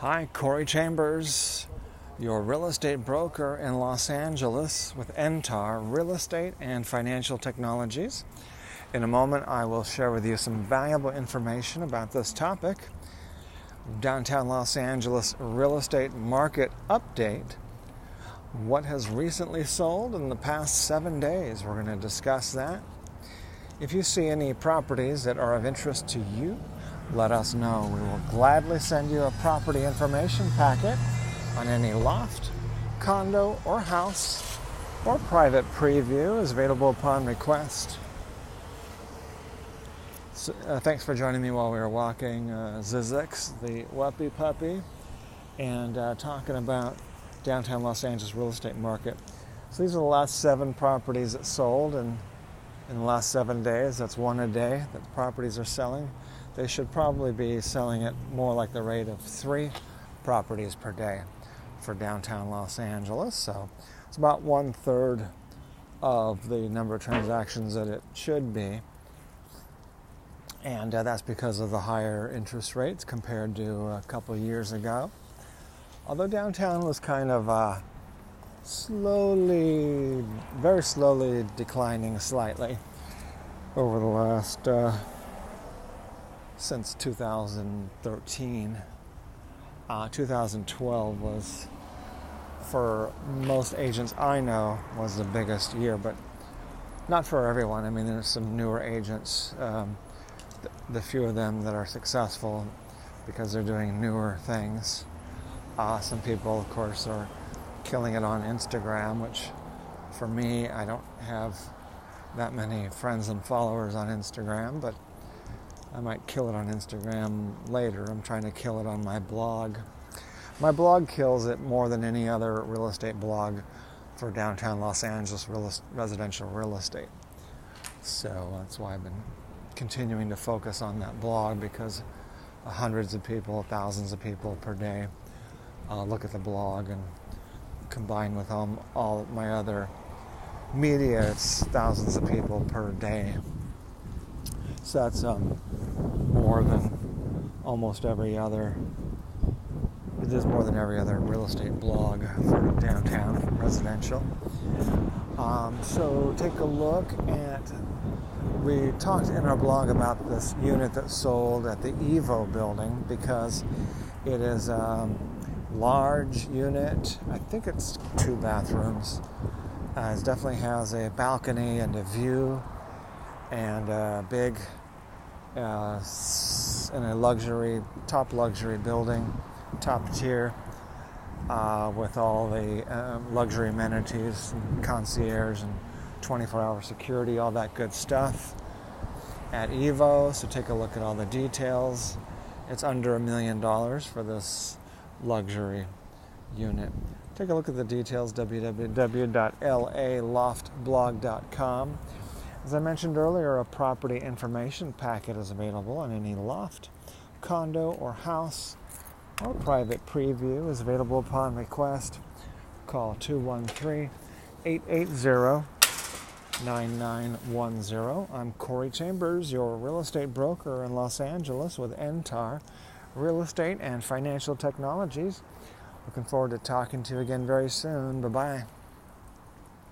Hi, Corey Chambers, your real estate broker in Los Angeles with NTAR Real Estate and Financial Technologies. In a moment, I will share with you some valuable information about this topic. Downtown Los Angeles real estate market update. What has recently sold in the past seven days? We're going to discuss that. If you see any properties that are of interest to you, let us know. We will gladly send you a property information packet on any loft, condo, or house, or private preview is available upon request. So, uh, thanks for joining me while we were walking uh, Zizix, the Whoopie Puppy, and uh, talking about downtown Los Angeles real estate market. So these are the last seven properties that sold in, in the last seven days. That's one a day that properties are selling they should probably be selling it more like the rate of three properties per day for downtown Los Angeles. So it's about one third of the number of transactions that it should be. And uh, that's because of the higher interest rates compared to a couple years ago. Although downtown was kind of uh, slowly, very slowly declining slightly over the last. Uh, since 2013. Uh, 2012 was, for most agents I know, was the biggest year, but not for everyone. I mean, there's some newer agents, um, the, the, few of them that are successful because they're doing newer things. Uh, some people, of course, are killing it on Instagram, which for me, I don't have that many friends and followers on Instagram, but I might kill it on Instagram later. I'm trying to kill it on my blog. My blog kills it more than any other real estate blog for downtown Los Angeles real, residential real estate. So that's why I've been continuing to focus on that blog because hundreds of people, thousands of people per day uh, look at the blog and combined with all, all my other media, it's thousands of people per day. So that's um, more than almost every other. It is more than every other real estate blog for downtown residential. Um, so take a look at. We talked in our blog about this unit that sold at the Evo building because it is um, large unit. I think it's two bathrooms. Uh, it definitely has a balcony and a view and a big uh, in a luxury, top luxury building, top tier, uh, with all the uh, luxury amenities, and concierge, and 24 hour security, all that good stuff at Evo. So take a look at all the details. It's under a million dollars for this luxury unit. Take a look at the details www.laloftblog.com. As I mentioned earlier, a property information packet is available on any loft, condo, or house, or private preview is available upon request. Call 213 880 9910. I'm Corey Chambers, your real estate broker in Los Angeles with NTAR Real Estate and Financial Technologies. Looking forward to talking to you again very soon. Bye bye.